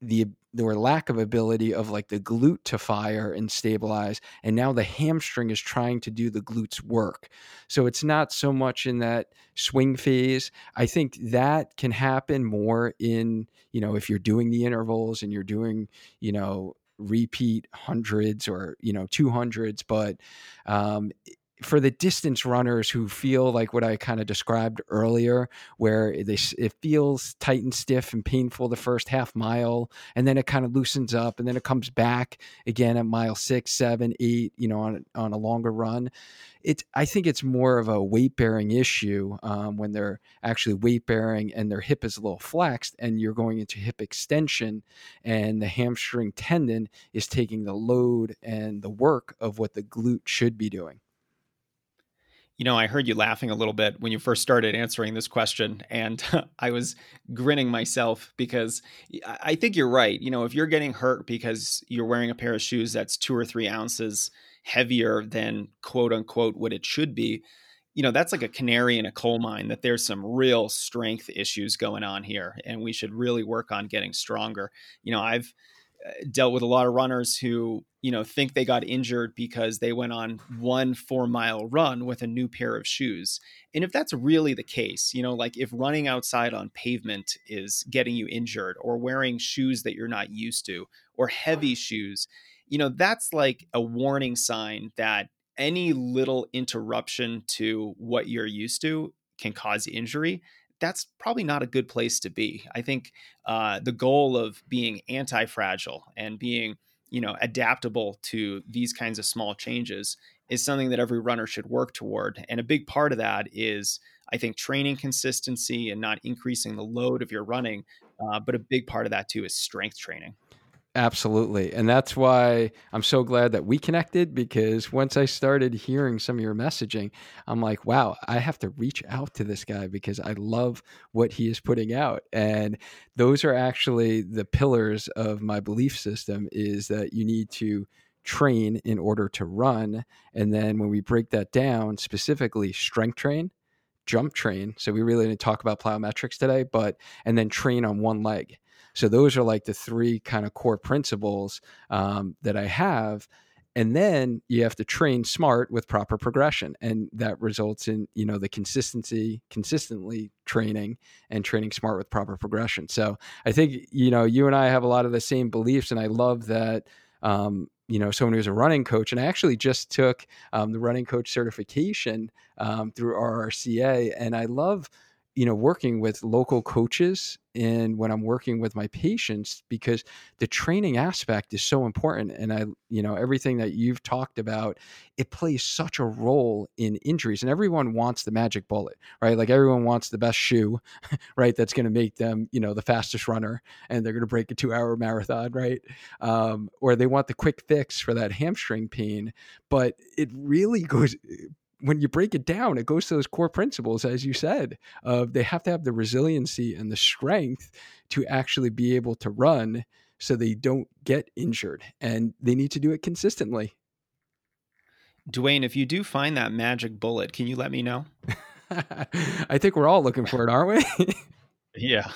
the or lack of ability of like the glute to fire and stabilize and now the hamstring is trying to do the glutes work. So it's not so much in that swing phase. I think that can happen more in you know if you're doing the intervals and you're doing you know repeat hundreds or you know 200s but um, for the distance runners who feel like what I kind of described earlier, where they, it feels tight and stiff and painful the first half mile, and then it kind of loosens up, and then it comes back again at mile six, seven, eight, you know, on on a longer run. It I think it's more of a weight bearing issue um, when they're actually weight bearing and their hip is a little flexed, and you're going into hip extension, and the hamstring tendon is taking the load and the work of what the glute should be doing you know, I heard you laughing a little bit when you first started answering this question, and *laughs* I was grinning myself because I think you're right. You know, if you're getting hurt because you're wearing a pair of shoes that's two or three ounces heavier than quote unquote what it should be, you know, that's like a canary in a coal mine that there's some real strength issues going on here, and we should really work on getting stronger. You know, I've uh, dealt with a lot of runners who you know think they got injured because they went on one four mile run with a new pair of shoes and if that's really the case you know like if running outside on pavement is getting you injured or wearing shoes that you're not used to or heavy shoes you know that's like a warning sign that any little interruption to what you're used to can cause injury that's probably not a good place to be. I think uh, the goal of being anti fragile and being you know adaptable to these kinds of small changes is something that every runner should work toward. And a big part of that is i think training consistency and not increasing the load of your running uh, but a big part of that too is strength training Absolutely. And that's why I'm so glad that we connected because once I started hearing some of your messaging, I'm like, wow, I have to reach out to this guy because I love what he is putting out. And those are actually the pillars of my belief system is that you need to train in order to run. And then when we break that down, specifically strength train, jump train. So we really didn't talk about plyometrics today, but and then train on one leg. So those are like the three kind of core principles um, that I have. And then you have to train smart with proper progression, and that results in you know the consistency, consistently training and training smart with proper progression. So I think you know you and I have a lot of the same beliefs, and I love that um, you know someone who's a running coach and i actually just took um, the running coach certification um, through rrca and i love you know, working with local coaches and when I'm working with my patients because the training aspect is so important. And I, you know, everything that you've talked about, it plays such a role in injuries. And everyone wants the magic bullet, right? Like everyone wants the best shoe, *laughs* right? That's going to make them, you know, the fastest runner and they're going to break a two hour marathon, right? Um, or they want the quick fix for that hamstring pain. But it really *laughs* goes when you break it down, it goes to those core principles, as you said, of they have to have the resiliency and the strength to actually be able to run so they don't get injured and they need to do it consistently. Duane, if you do find that magic bullet, can you let me know? *laughs* I think we're all looking for it, aren't we? *laughs* yeah.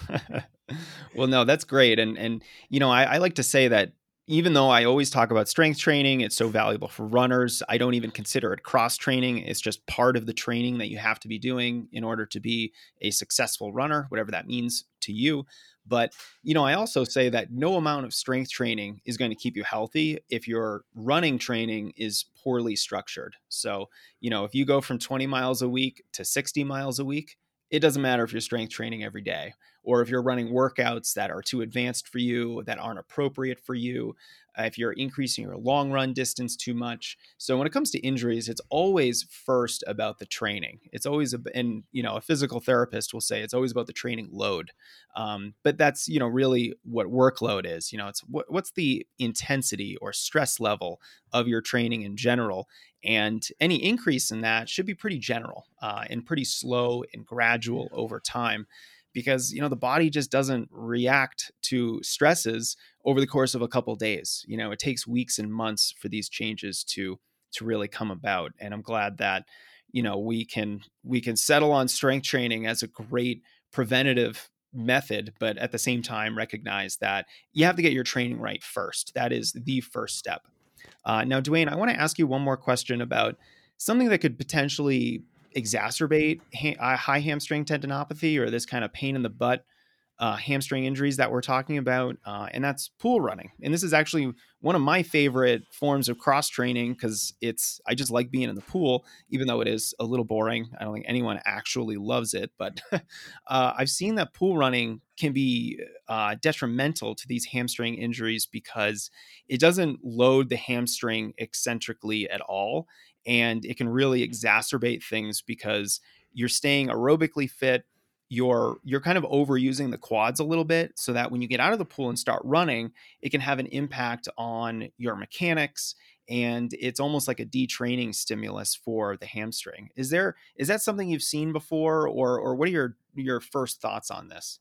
*laughs* well, no, that's great. And and you know, I, I like to say that even though I always talk about strength training, it's so valuable for runners. I don't even consider it cross training. It's just part of the training that you have to be doing in order to be a successful runner, whatever that means to you. But, you know, I also say that no amount of strength training is going to keep you healthy if your running training is poorly structured. So, you know, if you go from 20 miles a week to 60 miles a week, it doesn't matter if you're strength training every day or if you're running workouts that are too advanced for you, that aren't appropriate for you, uh, if you're increasing your long run distance too much. So when it comes to injuries, it's always first about the training. It's always, a, and you know, a physical therapist will say it's always about the training load. Um, but that's you know really what workload is. You know, it's what, what's the intensity or stress level of your training in general, and any increase in that should be pretty general uh, and pretty slow and gradual over time because you know the body just doesn't react to stresses over the course of a couple of days you know it takes weeks and months for these changes to to really come about and i'm glad that you know we can we can settle on strength training as a great preventative method but at the same time recognize that you have to get your training right first. That is the first step. Uh, now, Duane, I want to ask you one more question about something that could potentially exacerbate ha- uh, high hamstring tendinopathy or this kind of pain in the butt uh, hamstring injuries that we're talking about, uh, and that's pool running. And this is actually one of my favorite forms of cross training because it's I just like being in the pool, even though it is a little boring. I don't think anyone actually loves it, but *laughs* uh, I've seen that pool running can be uh, detrimental to these hamstring injuries because it doesn't load the hamstring eccentrically at all, and it can really exacerbate things because you're staying aerobically fit you're you're kind of overusing the quads a little bit so that when you get out of the pool and start running it can have an impact on your mechanics and it's almost like a detraining stimulus for the hamstring. Is there is that something you've seen before or or what are your your first thoughts on this?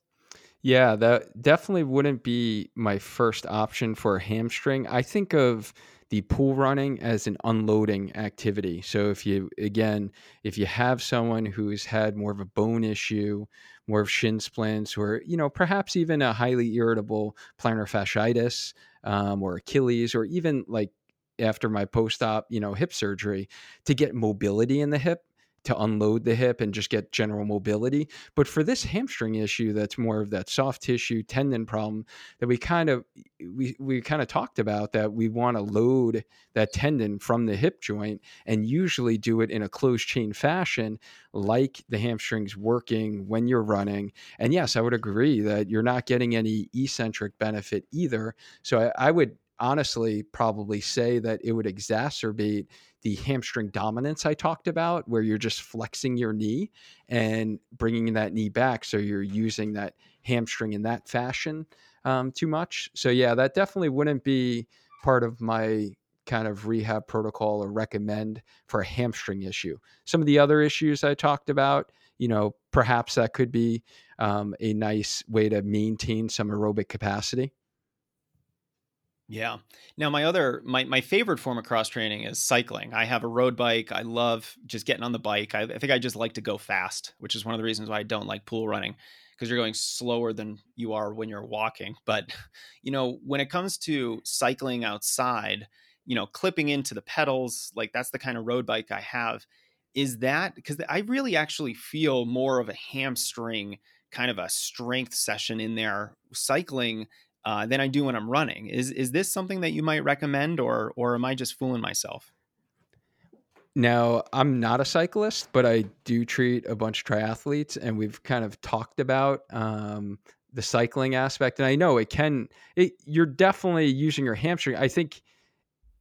Yeah that definitely wouldn't be my first option for a hamstring. I think of the pool running as an unloading activity. So if you again, if you have someone who's had more of a bone issue, more of shin splints, or you know perhaps even a highly irritable plantar fasciitis um, or Achilles, or even like after my post-op, you know, hip surgery, to get mobility in the hip to unload the hip and just get general mobility. But for this hamstring issue, that's more of that soft tissue tendon problem that we kind of we we kind of talked about that we want to load that tendon from the hip joint and usually do it in a closed chain fashion like the hamstrings working when you're running. And yes, I would agree that you're not getting any eccentric benefit either. So I, I would honestly probably say that it would exacerbate the hamstring dominance I talked about, where you're just flexing your knee and bringing that knee back. So you're using that hamstring in that fashion um, too much. So, yeah, that definitely wouldn't be part of my kind of rehab protocol or recommend for a hamstring issue. Some of the other issues I talked about, you know, perhaps that could be um, a nice way to maintain some aerobic capacity. Yeah. Now my other my my favorite form of cross training is cycling. I have a road bike. I love just getting on the bike. I, I think I just like to go fast, which is one of the reasons why I don't like pool running because you're going slower than you are when you're walking. But you know, when it comes to cycling outside, you know, clipping into the pedals, like that's the kind of road bike I have. Is that because I really actually feel more of a hamstring kind of a strength session in there cycling uh, than I do when I'm running. Is is this something that you might recommend, or or am I just fooling myself? Now, I'm not a cyclist, but I do treat a bunch of triathletes, and we've kind of talked about um, the cycling aspect. And I know it can, it, you're definitely using your hamstring. I think,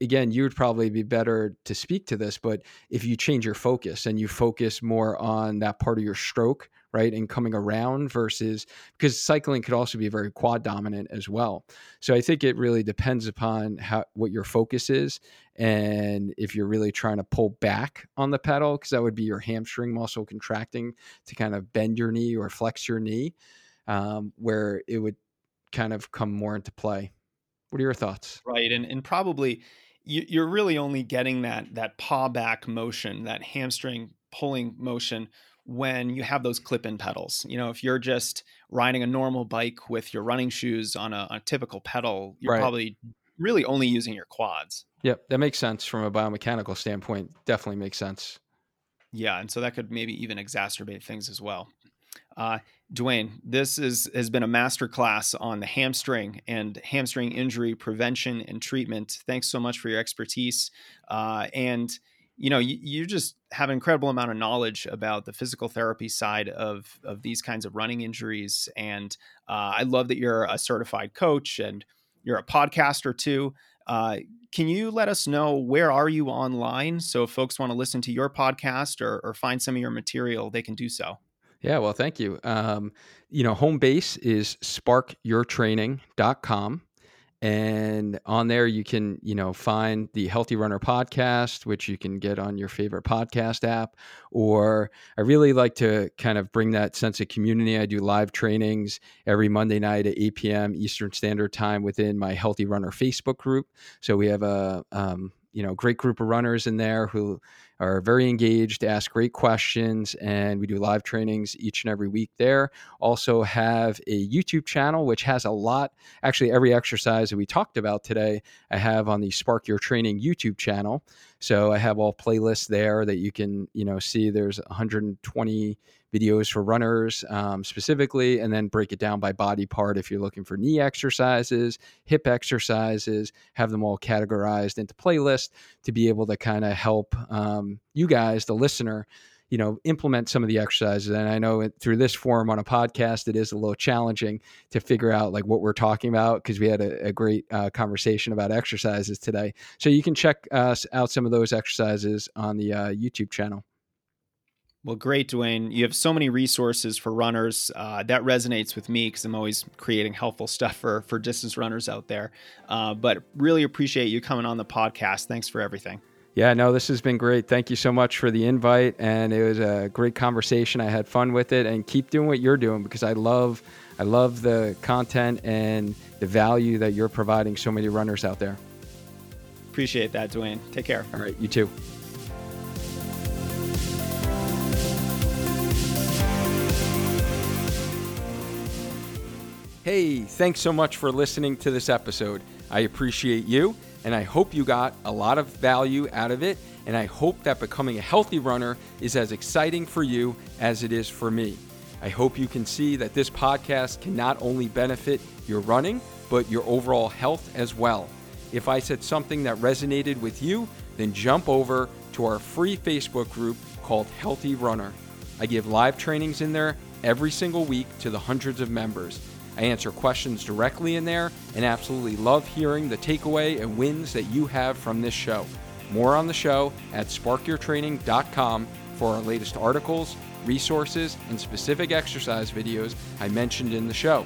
again, you would probably be better to speak to this, but if you change your focus and you focus more on that part of your stroke, right, and coming around versus because cycling could also be very quad dominant as well. So I think it really depends upon how what your focus is and if you're really trying to pull back on the pedal because that would be your hamstring muscle contracting to kind of bend your knee or flex your knee um, where it would kind of come more into play what are your thoughts right and, and probably you, are really only getting that that paw back motion that hamstring pulling motion when you have those clip-in pedals. You know, if you're just riding a normal bike with your running shoes on a, a typical pedal, you're right. probably really only using your quads. Yep, that makes sense from a biomechanical standpoint. Definitely makes sense. Yeah, and so that could maybe even exacerbate things as well. Uh, Duane, this is has been a master class on the hamstring and hamstring injury prevention and treatment. Thanks so much for your expertise. Uh, and you know, you, you just have an incredible amount of knowledge about the physical therapy side of of these kinds of running injuries. And uh, I love that you're a certified coach and you're a podcaster too. Uh, can you let us know where are you online so if folks want to listen to your podcast or, or find some of your material, they can do so. Yeah, well, thank you. Um, you know, home base is sparkyourtraining.com and on there you can you know find the healthy runner podcast which you can get on your favorite podcast app. Or i really like to kind of bring that sense of community. I do live trainings every monday night at 8 p.m eastern standard time within my healthy runner facebook group. So we have a um, you know great group of runners in there who are very engaged ask great questions and we do live trainings each and every week there. Also have a youtube channel which has a lot actually every exercise that we talked about today i have on the spark your training youtube channel. So i have all playlists there that you can you know see. There's 120 videos for runners um, specifically, and then break it down by body part if you're looking for knee exercises, hip exercises, have them all categorized into playlists to be able to kind of help um, you guys, the listener, you know implement some of the exercises. And i know through this forum on a podcast it is a little challenging to figure out like what we're talking about because we had a, a great uh, conversation about exercises today. So you can check us out some of those exercises on the uh, youtube channel well, great, Duane. You have so many resources for runners. Uh, that resonates with me because I'm always creating helpful stuff for for distance runners out there. Uh, but really appreciate you coming on the podcast. Thanks for everything. Yeah, no, this has been great. Thank you so much for the invite, and it was a great conversation. I had fun with it, and keep doing what you're doing because I love, I love the content and the value that you're providing so many runners out there. Appreciate that, Duane. Take care. All right, you too. Hey, thanks so much for listening to this episode. I appreciate you, and I hope you got a lot of value out of it. And I hope that becoming a healthy runner is as exciting for you as it is for me. I hope you can see that this podcast can not only benefit your running, but your overall health as well. If I said something that resonated with you, then jump over to our free Facebook group called Healthy Runner. I give live trainings in there every single week to the hundreds of members. I answer questions directly in there and absolutely love hearing the takeaway and wins that you have from this show. More on the show at sparkyourtraining.com for our latest articles, resources, and specific exercise videos I mentioned in the show.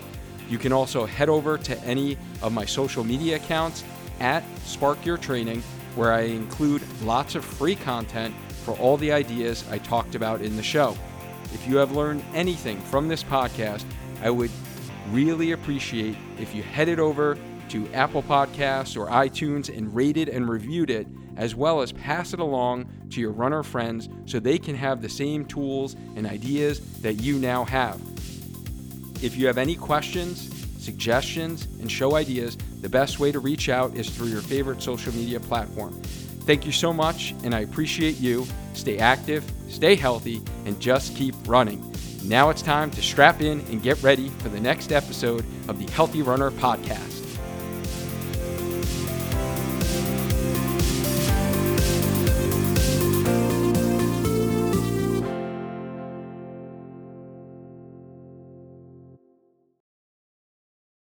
You can also head over to any of my social media accounts at Spark Your Training, where I include lots of free content for all the ideas I talked about in the show. If you have learned anything from this podcast, I would really appreciate if you headed over to Apple Podcasts or iTunes and rated and reviewed it, as well as pass it along to your runner friends so they can have the same tools and ideas that you now have. If you have any questions, suggestions, and show ideas, the best way to reach out is through your favorite social media platform. Thank you so much, and I appreciate you. Stay active, stay healthy, and just keep running. Now it's time to strap in and get ready for the next episode of the Healthy Runner Podcast.